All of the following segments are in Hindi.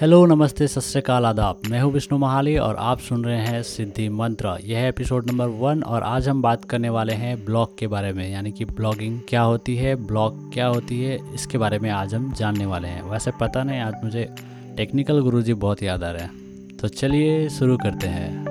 हेलो नमस्ते, सत श्रीकाल आदाब। मैं हूँ विष्णु महाली और आप सुन रहे हैं सिद्धि मंत्र। यह है एपिसोड नंबर वन और आज हम बात करने वाले हैं ब्लॉग के बारे में, यानी कि ब्लॉगिंग क्या होती है ब्लॉग क्या होती है, इसके बारे में आज हम जानने वाले हैं। वैसे पता नहीं, आज मुझे टेक्निकल गुरुजी बहुत याद आ रहे हैं। तो चलिए शुरू करते हैं।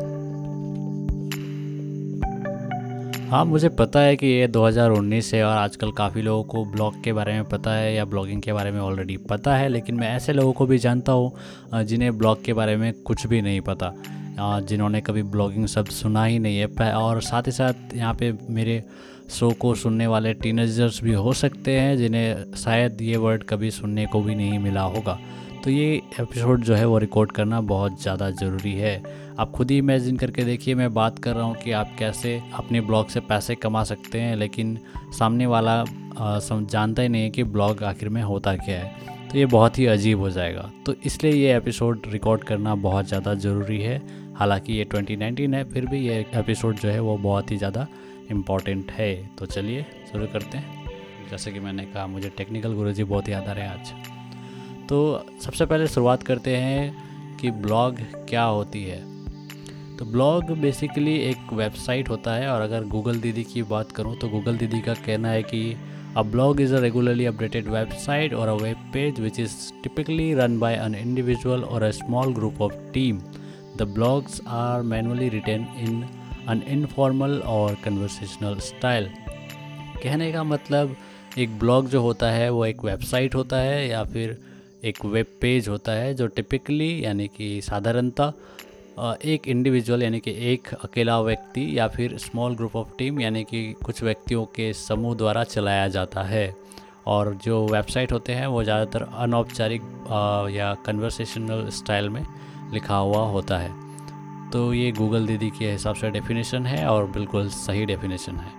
हाँ मुझे पता है कि ये 2019 है और आजकल काफ़ी लोगों को ब्लॉग के बारे में पता है या ब्लॉगिंग के बारे में ऑलरेडी पता है, लेकिन मैं ऐसे लोगों को भी जानता हूँ जिन्हें ब्लॉग के बारे में कुछ भी नहीं पता जिन्होंने कभी ब्लॉगिंग शब्द सुना ही नहीं है। और साथ ही साथ यहाँ पे मेरे शो को सुनने वाले टीनेजर्स भी हो सकते हैं, जिन्हें शायद ये वर्ड कभी सुनने को भी नहीं मिला होगा। तो ये एपिसोड जो है वो रिकॉर्ड करना बहुत ज़्यादा ज़रूरी है। आप खुद ही इमेजिन करके देखिए मैं बात कर रहा हूँ कि आप कैसे अपने ब्लॉग से पैसे कमा सकते हैं लेकिन सामने वाला आ, जानता ही नहीं है कि ब्लॉग आखिर में होता क्या है। तो ये बहुत ही अजीब हो जाएगा। तो इसलिए ये एपिसोड रिकॉर्ड करना बहुत ज़्यादा ज़रूरी है। हालाँकि ये 2019 है फिर भी ये एपिसोड जो है वो बहुत ही ज़्यादा इंपॉर्टेंट है। तो चलिए शुरू करते हैं। जैसे कि मैंने कहा मुझे टेक्निकल गुरुजी बहुत याद आ रहे हैं आज। तो सबसे पहले शुरुआत करते हैं कि ब्लॉग क्या होती है। तो ब्लॉग बेसिकली एक वेबसाइट होता है और अगर गूगल दीदी की बात करूँ तो गूगल दीदी का कहना है कि a blog is a regularly updated website or a web page which is typically run by an individual or a small group of team the blogs are manually written in an informal or conversational style कहने का मतलब एक ब्लॉग जो होता है वो एक वेबसाइट होता है या फिर एक वेब पेज होता है जो टिपिकली यानी कि साधारणतः एक इंडिविजुअल यानी कि एक अकेला व्यक्ति या फिर स्मॉल ग्रुप ऑफ़ टीम यानी कि कुछ व्यक्तियों के समूह द्वारा चलाया जाता है। और जो वेबसाइट होते हैं, वो ज़्यादातर अनौपचारिक या कन्वर्सेशनल स्टाइल में लिखा हुआ होता है। तो ये गूगल दीदी के हिसाब से डेफिनेशन है और बिल्कुल सही डेफिनेशन है।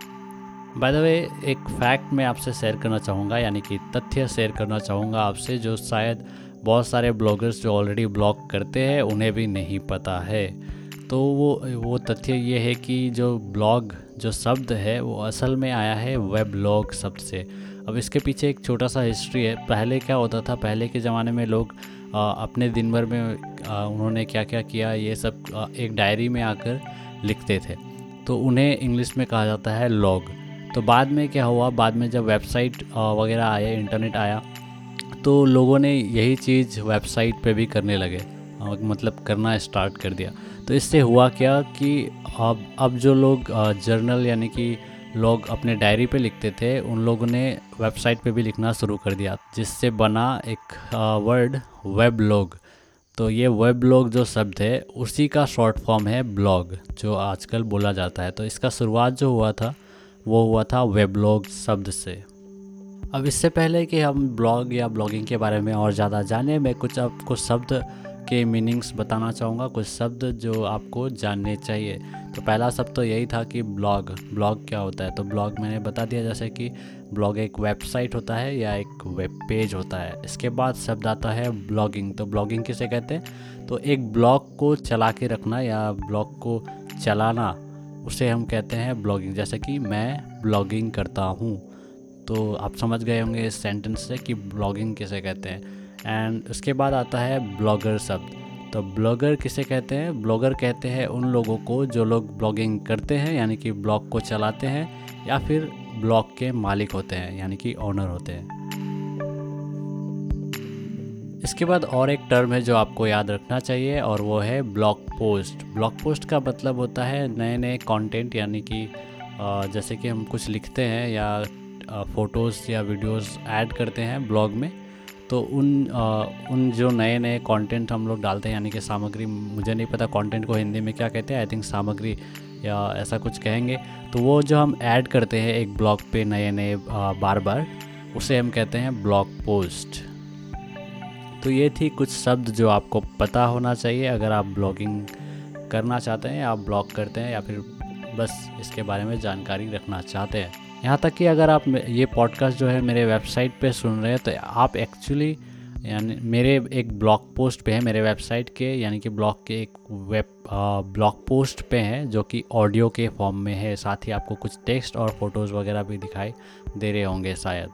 बाय द वे एक फैक्ट मैं आपसे शेयर करना चाहूँगा, यानी कि तथ्य शेयर करना चाहूँगा आपसे, जो शायद बहुत सारे ब्लॉगर्स जो ऑलरेडी ब्लॉग करते हैं उन्हें भी नहीं पता है। तो वो वो तथ्य ये है कि जो ब्लॉग जो शब्द है वो असल में आया है वेब लॉग शब्द से अब इसके पीछे एक छोटा सा हिस्ट्री है। पहले क्या होता था? पहले के ज़माने में लोग आ, अपने दिन भर में आ, उन्होंने क्या क्या किया ये सब आ, एक डायरी में आकर लिखते थे। तो उन्हें इंग्लिश में कहा जाता है लॉग तो बाद में क्या हुआ? बाद में जब वेबसाइट वगैरह आया इंटरनेट आया तो लोगों ने यही चीज़ वेबसाइट पे भी करने लगे। मतलब करना स्टार्ट कर दिया। तो इससे हुआ क्या कि अब अब जो लोग जर्नल यानी कि लोग अपने डायरी पे लिखते थे, उन लोगों ने वेबसाइट पे भी लिखना शुरू कर दिया, जिससे बना एक वर्ड वेब लॉग तो ये वेब लॉग जो शब्द है, उसी का शॉर्ट फॉर्म है ब्लॉग जो आजकल बोला जाता है। तो इसका शुरुआत जो हुआ था, वो हुआ था वेबलॉग शब्द से। अब इससे पहले कि हम ब्लॉग या ब्लॉगिंग के बारे में और ज़्यादा जाने, मैं कुछ आपको शब्द के मीनिंग्स बताना चाहूँगा, कुछ शब्द जो आपको जानने चाहिए। तो पहला शब्द तो यही था कि ब्लॉग ब्लॉग क्या होता है? तो ब्लॉग मैंने बता दिया, जैसे कि ब्लॉग एक वेबसाइट होता है या एक वेब पेज होता है। इसके बाद शब्द आता है ब्लॉगिंग तो ब्लॉगिंग किसे कहते हैं? तो एक ब्लॉग को चला के रखना या ब्लॉग को चलाना, उसे हम कहते हैं ब्लॉगिंग। जैसे कि मैं ब्लॉगिंग करता हूँ। तो आप समझ गए होंगे इस सेंटेंस से कि ब्लॉगिंग किसे कहते हैं। एंड उसके बाद आता है ब्लॉगर शब्द। तो ब्लॉगर किसे कहते हैं? ब्लॉगर कहते हैं उन लोगों को जो लोग ब्लॉगिंग करते हैं, यानी कि ब्लॉग को चलाते हैं, या फिर ब्लॉग के मालिक होते हैं, यानी कि ऑनर होते हैं। इसके बाद और एक टर्म है जो आपको याद रखना चाहिए, और वो है ब्लॉग पोस्ट ब्लॉग पोस्ट का मतलब होता है नए नए कंटेंट यानी कि जैसे कि हम कुछ लिखते हैं या फ़ोटोज़ या वीडियोस ऐड करते हैं ब्लॉग में। तो उन आ, उन जो नए नए कंटेंट हम लोग डालते हैं यानी कि सामग्री मुझे नहीं पता कंटेंट को हिंदी में क्या कहते हैं आई थिंक सामग्री या ऐसा कुछ कहेंगे। तो वो जो हम ऐड करते हैं एक ब्लॉग पे नए नए बार बार उसे हम कहते हैं ब्लॉग पोस्ट तो ये थी कुछ शब्द जो आपको पता होना चाहिए अगर आप ब्लॉगिंग करना चाहते हैं आप ब्लॉग करते हैं या फिर बस इसके बारे में जानकारी रखना चाहते हैं। यहाँ तक कि अगर आप ये पॉडकास्ट जो है मेरे वेबसाइट पे सुन रहे हैं तो आप एक्चुअली यानी मेरे एक ब्लॉग पोस्ट पे है, मेरे वेबसाइट के, यानी कि ब्लॉग के एक वेब ब्लॉग पोस्ट पे हैं, जो कि ऑडियो के फॉर्म में है। साथ ही आपको कुछ टेक्स्ट और फ़ोटोज़ वगैरह भी दिखाई दे रहे होंगे शायद।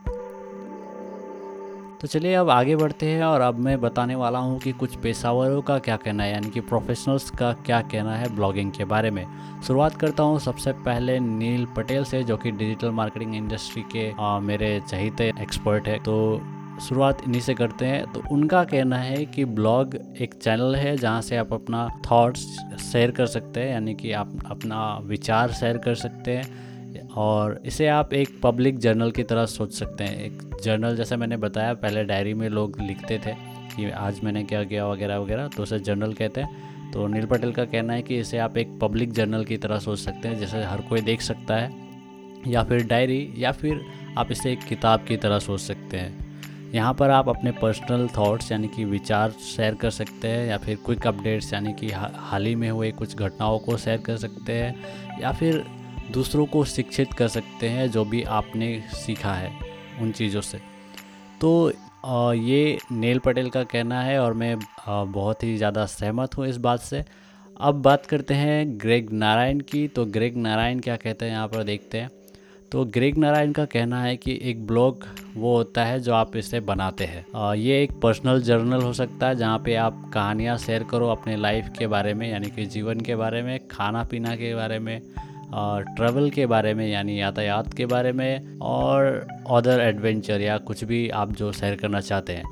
तो चलिए अब आगे बढ़ते हैं और अब मैं बताने वाला हूँ कि कुछ पेशावरों का क्या कहना है यानी कि प्रोफेशनल्स का क्या कहना है ब्लॉगिंग के बारे में। शुरुआत करता हूँ सबसे पहले नील पटेल से जो कि डिजिटल मार्केटिंग इंडस्ट्री के आ, मेरे चहीते एक्सपर्ट है। तो शुरुआत इन्हीं से करते हैं। तो उनका कहना है कि ब्लॉग एक चैनल है जहाँ से आप अपना थॉट्स शेयर कर सकते हैं यानी कि आप अपना विचार शेयर कर सकते हैं। और इसे आप एक पब्लिक जर्नल की तरह सोच सकते हैं। एक जर्नल जैसे मैंने बताया, पहले डायरी में लोग लिखते थे कि आज मैंने क्या किया वगैरह वगैरह तो उसे जर्नल कहते हैं। तो नील पटेल का कहना है कि इसे आप एक पब्लिक जर्नल की तरह सोच सकते हैं, जैसे हर कोई देख सकता है। या फिर डायरी या फिर आप इसे एक किताब की तरह सोच सकते हैं। यहाँ पर आप अपने पर्सनल थॉट्स यानी कि विचार शेयर कर सकते हैं, या फिर क्विक अपडेट्स यानी कि हाल ही में हुए कुछ घटनाओं को शेयर कर सकते हैं, या फिर दूसरों को शिक्षित कर सकते हैं जो भी आपने सीखा है उन चीज़ों से। तो ये नील पटेल का कहना है और मैं बहुत ही ज़्यादा सहमत हूँ इस बात से। अब बात करते हैं ग्रेग नारायण की। तो ग्रेग नारायण क्या कहते हैं यहाँ पर देखते हैं। तो ग्रेग नारायण का कहना है कि एक ब्लॉग वो होता है जो आप इसे बनाते हैं। ये एक पर्सनल जर्नल हो सकता है जहाँ पे आप कहानियाँ शेयर करो अपने लाइफ के बारे में, यानी कि जीवन के बारे में, खाना पीना के बारे में ट्रैवल के बारे में, यानी यातायात के बारे में, और अदर एडवेंचर या कुछ भी आप जो शेयर करना चाहते हैं।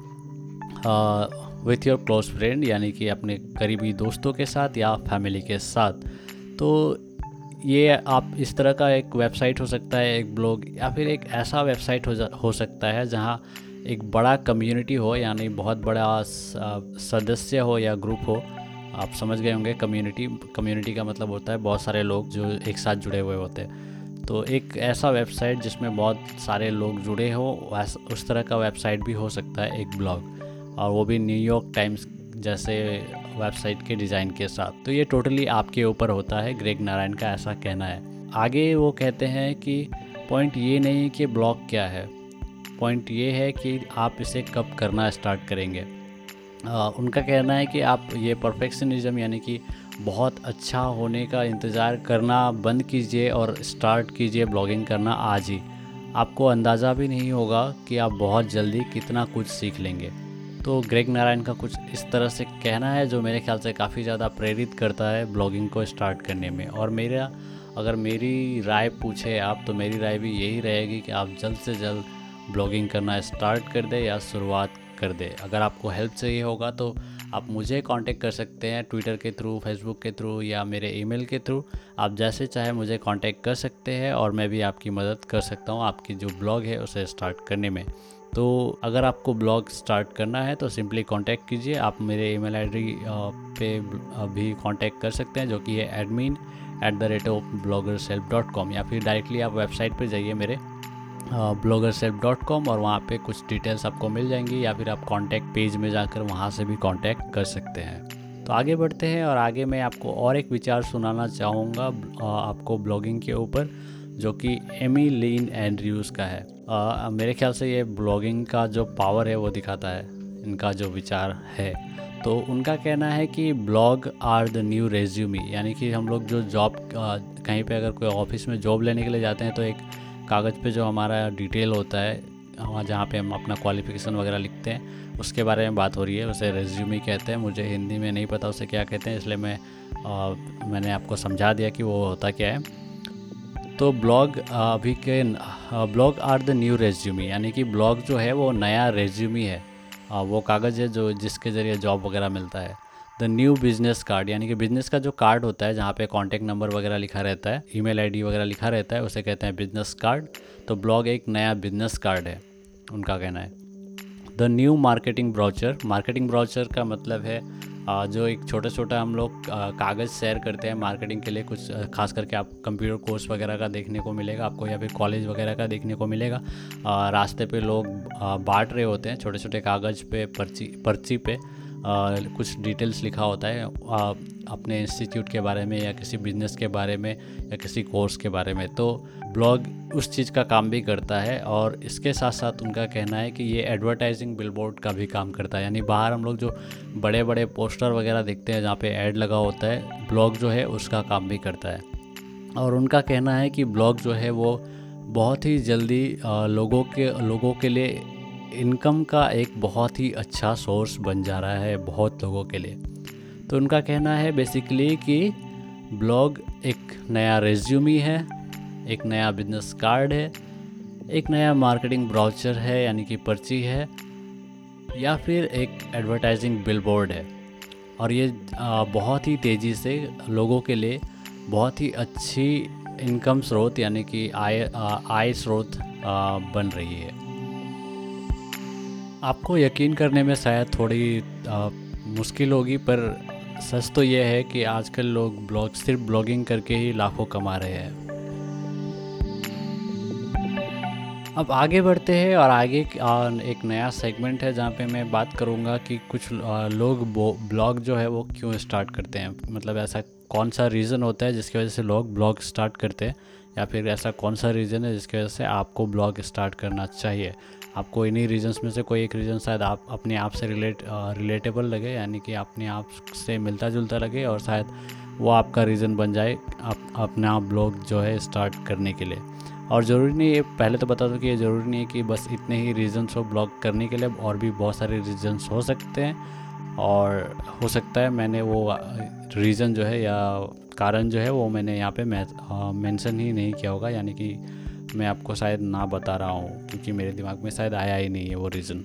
विथ योर क्लोज फ्रेंड यानी कि अपने करीबी दोस्तों के साथ या फैमिली के साथ। तो ये आप इस तरह का एक वेबसाइट हो सकता है, एक ब्लॉग या फिर एक ऐसा वेबसाइट हो हो सकता है, जहाँ एक बड़ा कम्युनिटी हो, यानी बहुत बड़ा सदस्य हो या ग्रुप हो। आप समझ गए होंगे कम्युनिटी कम्युनिटी का मतलब होता है बहुत सारे लोग जो एक साथ जुड़े हुए होते हैं। तो एक ऐसा वेबसाइट जिसमें बहुत सारे लोग जुड़े हो उस तरह का वेबसाइट भी हो सकता है, एक ब्लॉग और वो भी न्यूयॉर्क टाइम्स जैसे वेबसाइट के डिज़ाइन के साथ। तो ये टोटली आपके ऊपर होता है ग्रेग नारायण का ऐसा कहना है। आगे वो कहते हैं कि पॉइंट ये नहीं कि ब्लॉग क्या है। पॉइंट ये है कि आप इसे कब करना स्टार्ट करेंगे। उनका कहना है कि आप ये परफेक्शनिज़म यानी कि बहुत अच्छा होने का इंतज़ार करना बंद कीजिए और स्टार्ट कीजिए ब्लॉगिंग करना आज ही। आपको अंदाज़ा भी नहीं होगा कि आप बहुत जल्दी कितना कुछ सीख लेंगे। तो ग्रेग नारायण का कुछ इस तरह से कहना है जो मेरे ख्याल से काफ़ी ज़्यादा प्रेरित करता है ब्लॉगिंग को स्टार्ट करने में। और मेरा, अगर मेरी राय पूछे आप तो मेरी राय भी यही रहेगी कि आप जल्द से जल्द ब्लॉगिंग करना स्टार्ट कर दें या शुरुआत कर दे। अगर आपको हेल्प चाहिए होगा तो आप मुझे कांटेक्ट कर सकते हैं ट्विटर के थ्रू फेसबुक के थ्रू या मेरे ईमेल के थ्रू आप जैसे चाहे मुझे कांटेक्ट कर सकते हैं और मैं भी आपकी मदद कर सकता हूँ आपकी जो ब्लॉग है उसे स्टार्ट करने में। तो अगर आपको ब्लॉग स्टार्ट करना है तो सिंपली कांटेक्ट कीजिए। आप मेरे ईमेल आईडी पे भी कांटेक्ट कर सकते हैं जो कि है admin at the rate of blogger self dot com या फिर डायरेक्टली आप वेबसाइट पर जाइए मेरे। ब्लॉगर सेल्फ डॉट कॉम और वहाँ पे कुछ डिटेल्स आपको मिल जाएँगी या फिर आप कॉन्टैक्ट पेज में जाकर वहाँ से भी कॉन्टैक्ट कर सकते हैं। तो आगे बढ़ते हैं और आगे मैं आपको और एक विचार सुनाना चाहूँगा आपको ब्लॉगिंग के ऊपर जो कि एमी लीन एंड्रयूज़ का है। आ, मेरे ख्याल से ये ब्लॉगिंग का जो पावर है वो दिखाता है इनका जो विचार है। तो उनका कहना है कि blog are the new resume यानी कि हम लोग जो जॉब कहीं पे अगर कोई ऑफ़िस में जॉब लेने के लिए जाते हैं तो एक कागज़ पे जो हमारा डिटेल होता है वहाँ जहाँ पे हम अपना क्वालिफिकेशन वगैरह लिखते हैं उसके बारे में बात हो रही है। उसे रेज्यूमी कहते हैं मुझे हिंदी में नहीं पता उसे क्या कहते हैं इसलिए मैं आ, मैंने आपको समझा दिया कि वो होता क्या है। तो ब्लॉग अभी के blog are the new resume यानी कि ब्लॉग जो है वो नया रेज्यूमी है। वो कागज़ है जो जिसके ज़रिए जॉब वगैरह मिलता है। द न्यू बिज़नेस कार्ड, यानी कि बिज़नेस का जो कार्ड होता है, जहाँ पे कॉन्टैक्ट नंबर वगैरह लिखा रहता है ईमेल आईडी वगैरह लिखा रहता है, उसे कहते हैं बिज़नेस कार्ड तो ब्लॉग एक नया बिज़नेस कार्ड है, उनका कहना है। The new marketing brochure marketing brochure का मतलब है जो एक छोटा छोटा हम लोग कागज़ शेयर करते हैं मार्केटिंग के लिए, कुछ खास करके आप कंप्यूटर कोर्स वगैरह का देखने को मिलेगा, आपको या फिर कॉलेज वगैरह का देखने को मिलेगा। रास्ते पे लोग बांट रहे होते हैं छोटे छोटे कागज़ पे, पर्ची पर्ची पे। कुछ डिटेल्स लिखा होता है अपने इंस्टीट्यूट के बारे में या किसी बिज़नेस के बारे में या किसी कोर्स के बारे में। तो ब्लॉग उस चीज़ का काम भी करता है और इसके साथ साथ उनका कहना है कि ये एडवर्टाइजिंग बिलबोर्ड का भी काम करता है। यानी बाहर हम लोग जो बड़े बड़े पोस्टर वगैरह देखते हैं जहाँ पे ऐड लगा होता है, ब्लॉग जो है उसका काम भी करता है। और उनका कहना है कि ब्लॉग जो है वो बहुत ही जल्दी लोगों के लोगों के लिए इनकम का एक बहुत ही अच्छा सोर्स बन जा रहा है बहुत लोगों के लिए। तो उनका कहना है बेसिकली कि ब्लॉग एक नया रेज्यूमी है, एक नया बिज़नेस कार्ड है, एक नया मार्केटिंग ब्राउचर है, यानी कि पर्ची है, या फिर एक एडवर्टाइजिंग बिलबोर्ड है। और ये बहुत ही तेज़ी से लोगों के लिए बहुत ही अच्छी इनकम स्रोत, यानी कि आय आय स्रोत बन रही है। आपको यकीन करने में शायद थोड़ी आ, मुश्किल होगी पर सच तो ये है कि आजकल लोग ब्लॉग सिर्फ़ ब्लॉगिंग करके ही लाखों कमा रहे हैं। अब आगे बढ़ते हैं और आगे एक नया सेगमेंट है जहाँ पे मैं बात करूँगा कि कुछ लोग ब्लॉग जो है वो क्यों स्टार्ट करते हैं। मतलब ऐसा कौन सा रीज़न होता है जिसकी वजह से लोग ब्लॉग स्टार्ट करते हैं? या फिर ऐसा कौन सा रीज़न है जिसकी वजह से आपको ब्लॉग स्टार्ट करना चाहिए? आपको इन्हीं रीजन्स में से कोई एक रीज़न शायद आप अपने आप से रिलेट रिलेटेबल लगे, यानी कि अपने आप से मिलता जुलता लगे और शायद वो आपका रीज़न बन जाए आप अपना ब्लॉग जो है स्टार्ट करने के लिए। और ज़रूरी नहीं है पहले तो बता दूँ कि ये ज़रूरी नहीं है कि बस इतने ही रीज़न्स हो ब्लॉग करने के लिए और भी बहुत सारे रीज़न्स हो सकते हैं। और हो सकता है मैंने वो रीज़न जो है या कारण जो है वो मैंने यहाँ पे मेंशन ही नहीं किया होगा, यानी कि मैं आपको शायद ना बता रहा हूँ, क्योंकि मेरे दिमाग में शायद आया ही नहीं है वो रीज़न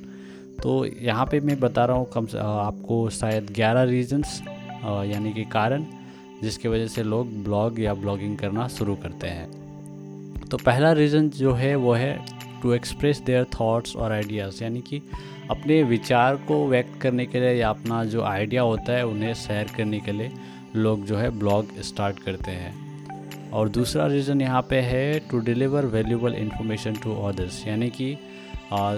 तो यहाँ पे मैं बता रहा हूँ, कम से आपको शायद ग्यारह रीजन्स यानी कि कारण, जिसकी वजह से लोग ब्लॉग या ब्लॉगिंग करना शुरू करते हैं। तो पहला रीज़न जो है वो है टू एक्सप्रेस देयर थाट्स और आइडियाज़ यानी कि अपने विचार को व्यक्त करने के लिए या अपना जो आइडिया होता है उन्हें शेयर करने के लिए। लोग जो है ब्लॉग स्टार्ट करते हैं। और दूसरा रीज़न यहाँ पे है to deliver valuable information to others यानी कि आ,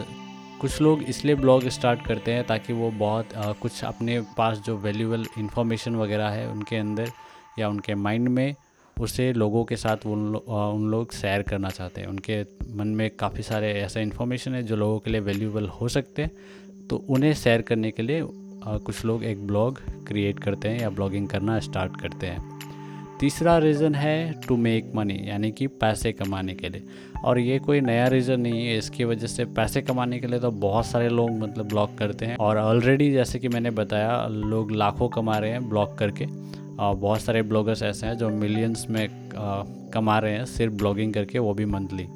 कुछ लोग इसलिए ब्लॉग स्टार्ट करते हैं ताकि वो बहुत आ, कुछ अपने पास जो वैल्यूबल इंफॉर्मेशन वगैरह है उनके अंदर या उनके माइंड में उसे लोगों के साथ उन लो, उन लोग शेयर करना चाहते हैं। उनके मन में काफ़ी सारे ऐसा इन्फॉर्मेशन है जो लोगों के लिए वैल्यूबल हो सकते हैं। तो उन्हें शेयर करने के लिए कुछ लोग एक ब्लॉग क्रिएट करते हैं या ब्लॉगिंग करना स्टार्ट करते हैं। तीसरा रीज़न है टू मेक मनी यानी कि पैसे कमाने के लिए। और ये कोई नया रीज़न नहीं है, इसकी वजह से पैसे कमाने के लिए तो बहुत सारे लोग मतलब ब्लॉग करते हैं। और ऑलरेडी जैसे कि मैंने बताया, लोग लाखों कमा रहे हैं ब्लॉग करके। और बहुत सारे ब्लॉगर्स ऐसे हैं जो मिलियंस में कमा रहे हैं सिर्फ़ ब्लॉगिंग करके, वो भी मंथली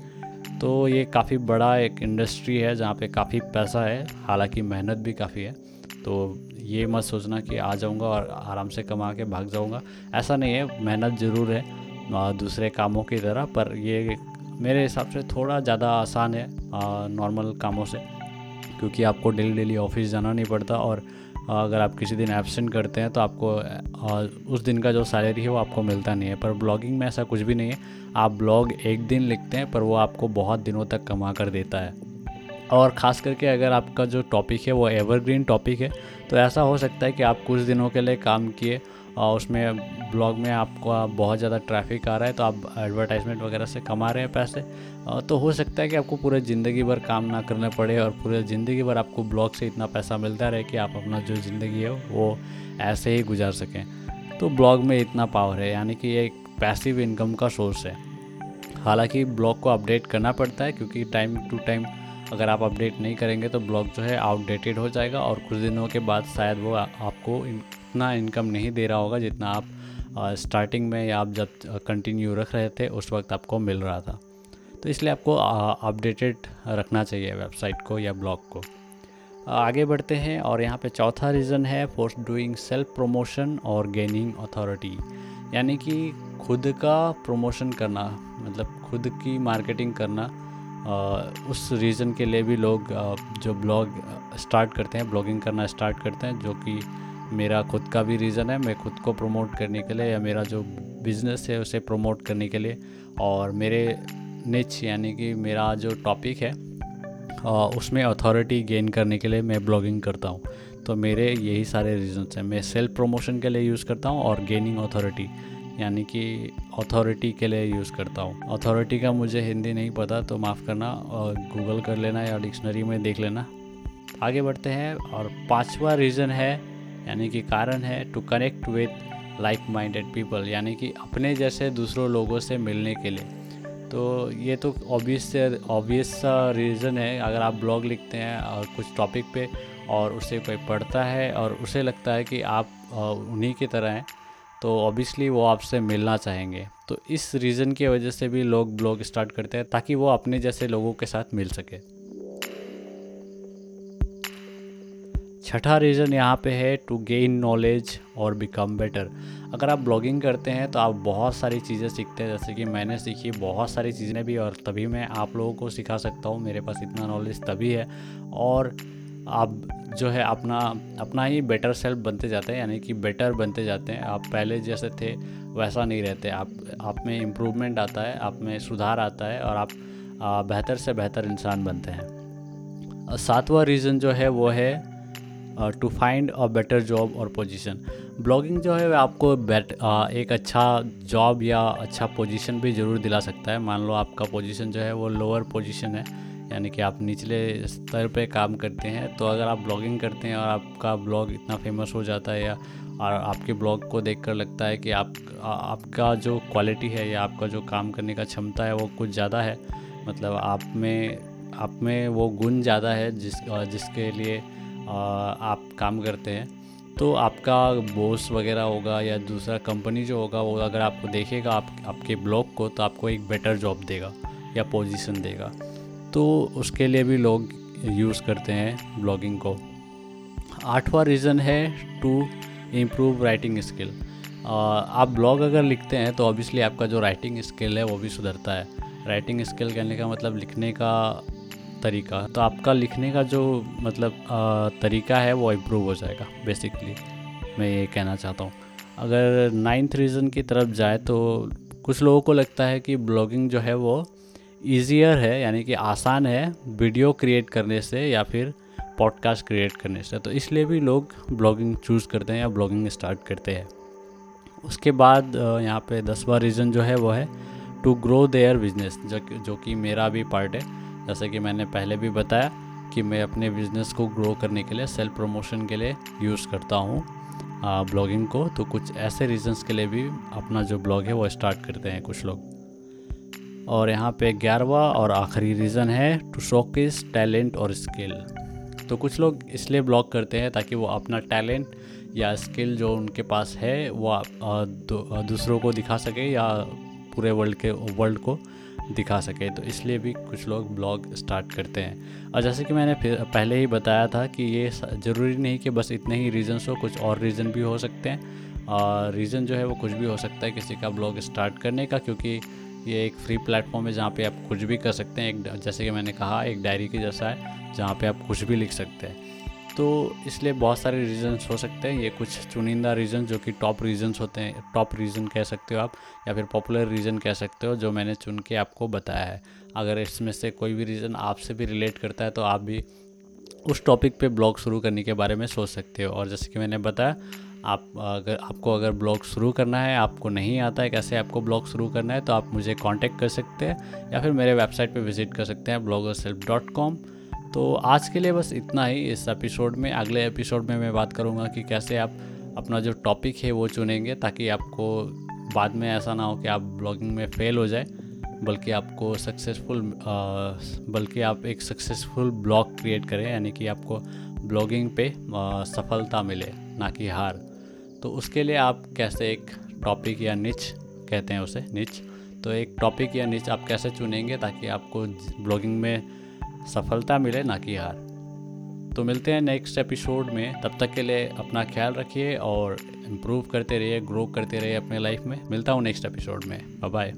तो ये काफ़ी बड़ा एक इंडस्ट्री है जहाँ पे काफ़ी पैसा है, हालाँकि मेहनत भी काफ़ी है। तो ये मत सोचना कि आ जाऊँगा और आराम से कमा के भाग जाऊँगा। ऐसा नहीं है, मेहनत ज़रूर है दूसरे कामों की तरह, पर ये मेरे हिसाब से थोड़ा ज़्यादा आसान है नॉर्मल कामों से, क्योंकि आपको डेली डेली ऑफ़िस जाना नहीं पड़ता और अगर आप किसी दिन एबसेंट करते हैं तो आपको उस दिन का जो सैलरी है वो आपको मिलता नहीं है। पर ब्लॉगिंग में ऐसा कुछ भी नहीं है। आप ब्लॉग एक दिन लिखते हैं, पर वो आपको बहुत दिनों तक कमा कर देता है। और ख़ास करके अगर आपका जो टॉपिक है वो एवरग्रीन टॉपिक है तो ऐसा हो सकता है कि आप कुछ दिनों के लिए काम किए और उसमें ब्लॉग में आपको बहुत ज़्यादा ट्रैफ़िक आ रहा है तो आप एडवर्टाइजमेंट वगैरह से कमा रहे हैं पैसे तो हो सकता है कि आपको पूरे ज़िंदगी भर काम ना करना पड़े और पूरे ज़िंदगी भर आपको ब्लॉग से इतना पैसा मिलता रहे कि आप अपना जो ज़िंदगी है वो ऐसे ही गुजार सकें। तो ब्लॉग में इतना पावर है, यानी कि ये एक पैसिव इनकम का सोर्स है। हालाँकि ब्लॉग को अपडेट करना पड़ता है, क्योंकि टाइम टू टाइम अगर आप अपडेट नहीं करेंगे तो ब्लॉग जो है आउटडेटेड हो जाएगा और कुछ दिनों के बाद शायद वो आपको इतना इनकम नहीं दे रहा होगा जितना आप स्टार्टिंग में या आप जब कंटिन्यू रख रहे थे, उस वक्त आपको मिल रहा था। तो इसलिए आपको अपडेटेड रखना चाहिए वेबसाइट को या ब्लॉग को। आगे बढ़ते हैं और यहाँ पे चौथा रीज़न है फॉर डूइंग सेल्फ प्रमोशन और गेनिंग अथॉरिटी यानी कि खुद का प्रमोशन करना मतलब खुद की मार्केटिंग करना उस रीज़न के लिए भी लोग जो ब्लॉग स्टार्ट करते हैं, ब्लॉगिंग करना स्टार्ट करते हैं, जो कि मेरा खुद का भी रीज़न है। मैं खुद को प्रमोट करने के लिए या मेरा जो बिज़नेस है उसे प्रमोट करने के लिए और मेरे निच यानी कि मेरा जो टॉपिक है उसमें अथॉरिटी गेन करने के लिए मैं ब्लॉगिंग करता हूँ। तो मेरे यही सारे रीजंस हैं। मैं सेल्फ प्रमोशन के लिए यूज़ करता हूँ और गेनिंग अथॉरिटी यानी कि अथॉरिटी के लिए यूज़ करता हूँ। अथॉरिटी का मुझे हिंदी नहीं पता तो माफ़ करना और गूगल कर लेना या डिक्शनरी में देख लेना। आगे बढ़ते हैं और पांचवा रीज़न है, यानी कि कारण है to connect with like minded people यानी कि अपने जैसे दूसरों लोगों से मिलने के लिए। तो ये तो ऑब्वियस से ऑब्वियस सा रीज़न है। अगर आप ब्लॉग लिखते हैं और कुछ टॉपिक पे और उसे कोई पढ़ता है और उसे लगता है कि आप उन्हीं की तरह हैं तो ऑब्वियसली वो आपसे मिलना चाहेंगे। तो इस रीज़न की वजह से भी लोग ब्लॉग स्टार्ट करते हैं ताकि वो अपने जैसे लोगों के साथ मिल सके। छठा रीज़न यहाँ पे है टू गेन नॉलेज और बिकम बेटर अगर आप ब्लॉगिंग करते हैं तो आप बहुत सारी चीज़ें सीखते हैं, जैसे कि मैंने सीखी बहुत सारी चीज़ें भी और तभी मैं आप लोगों को सिखा सकता हूँ, मेरे पास इतना नॉलेज तभी है। और आप जो है अपना अपना ही बेटर सेल्फ बनते जाते हैं यानी कि बेटर बनते जाते हैं। आप पहले जैसे थे वैसा नहीं रहते। आप आप में इम्प्रूवमेंट आता है आप में सुधार आता है और आप बेहतर से बेहतर इंसान बनते हैं। सातवां रीज़न जो है वो है to find a better job और पोजीशन ब्लॉगिंग जो है आपको बेट uh, एक अच्छा जॉब या अच्छा पोजीशन भी ज़रूर दिला सकता है। मान लो आपका पोजीशन जो है वो लोअर पोजीशन है। यानी कि आप निचले स्तर पे काम करते हैं तो अगर आप ब्लॉगिंग करते हैं और आपका ब्लॉग इतना फ़ेमस हो जाता है या और आपके ब्लॉग को देखकर लगता है कि आप आपका जो क्वालिटी है या आपका जो काम करने का क्षमता है वो कुछ ज़्यादा है मतलब आप में आप में वो गुण ज़्यादा है जिस जिसके लिए आप काम करते हैं तो आपका बॉस वगैरह होगा या दूसरा कंपनी जो होगा वो अगर आपको देखेगा आप, आपके ब्लॉग को तो आपको एक बेटर जॉब देगा या पोजीशन देगा। तो उसके लिए भी लोग यूज़ करते हैं ब्लॉगिंग को। आठवां रीज़न है टू इम्प्रूव राइटिंग स्किल आप ब्लॉग अगर लिखते हैं तो ऑब्वियसली आपका जो राइटिंग स्किल है वो भी सुधरता है। राइटिंग स्किल कहने का मतलब लिखने का तरीका। तो आपका लिखने का जो मतलब आ, तरीका है वो इम्प्रूव हो जाएगा बेसिकली मैं ये कहना चाहता हूँ। अगर नाइन्थ रीज़न की तरफ़ जाए तो कुछ लोगों को लगता है कि ब्लॉगिंग जो है वो ईजियर है, यानी कि आसान है वीडियो क्रिएट करने से या फिर पॉडकास्ट क्रिएट करने से। तो इसलिए भी लोग ब्लॉगिंग चूज़ करते हैं या ब्लॉगिंग स्टार्ट करते हैं। उसके बाद यहाँ पे दसवा रीज़न जो है वो है टू ग्रो देयर बिज़नेस जो जो कि मेरा भी पार्ट है। जैसे कि मैंने पहले भी बताया कि मैं अपने बिज़नेस को ग्रो करने के लिए सेल्फ प्रमोशन के लिए यूज़ करता हूँ ब्लॉगिंग को। तो कुछ ऐसे रीजंस के लिए भी अपना जो ब्लॉग है वो स्टार्ट करते हैं कुछ लोग। और यहाँ पे ग्यारहवा और आखिरी रीज़न है टू शोकेस टैलेंट और स्किल तो कुछ लोग इसलिए ब्लॉग करते हैं ताकि वो अपना टैलेंट या स्किल जो उनके पास है, वो दूसरों को दिखा सके या पूरे वर्ल्ड के वर्ल्ड को दिखा सके। तो इसलिए भी कुछ लोग ब्लॉग स्टार्ट करते हैं। और जैसे कि मैंने पहले ही बताया था कि ये ज़रूरी नहीं कि बस इतने ही रीज़न्स हो, कुछ और रीज़न भी हो सकते हैं। और रीज़न जो है वो कुछ भी हो सकता है किसी का ब्लॉग स्टार्ट करने का, क्योंकि ये एक फ्री प्लेटफॉर्म है जहाँ पे आप कुछ भी कर सकते हैं। एक जैसे कि मैंने कहा, एक डायरी के जैसा है, जहाँ पे आप कुछ भी लिख सकते हैं। तो इसलिए बहुत सारे रीजंस हो सकते हैं। ये कुछ चुनिंदा रीज़न जो कि टॉप रीजंस होते हैं। टॉप रीज़न कह सकते हो आप, या फिर पॉपुलर रीज़न कह सकते हो, जो मैंने चुन के आपको बताया है। अगर इसमें से कोई भी रीज़न आपसे भी रिलेट करता है तो आप भी उस टॉपिक पे ब्लॉग शुरू करने के बारे में सोच सकते हो। और जैसे कि मैंने बताया आप अगर, आपको अगर ब्लॉग शुरू करना है, आपको नहीं आता है कैसे आपको ब्लॉग शुरू करना है तो आप मुझे कांटेक्ट कर सकते हैं या फिर मेरे वेबसाइट पे विज़िट कर सकते हैं ब्लॉगर सेल्फ डॉट कॉम तो आज के लिए बस इतना ही इस एपिसोड में। अगले एपिसोड में मैं बात करूँगा कि कैसे आप अपना जो टॉपिक है वो चुनेंगे ताकि आपको बाद में ऐसा ना हो कि आप ब्लॉगिंग में फ़ेल हो जाए, बल्कि आपको सक्सेसफुल बल्कि आप एक सक्सेसफुल ब्लॉग क्रिएट करें, यानी कि आपको ब्लॉगिंग पे सफलता मिले, ना कि हार। तो उसके लिए आप कैसे एक टॉपिक या निच कहते हैं उसे? निच तो एक टॉपिक या निच आप कैसे चुनेंगे ताकि आपको ब्लॉगिंग में सफलता मिले, ना कि हार? तो मिलते हैं नेक्स्ट एपिसोड में। तब तक के लिए अपना ख्याल रखिए और इम्प्रूव करते रहिए ग्रो करते रहिए अपने लाइफ में। मिलता हूँ नेक्स्ट एपिसोड में। बाय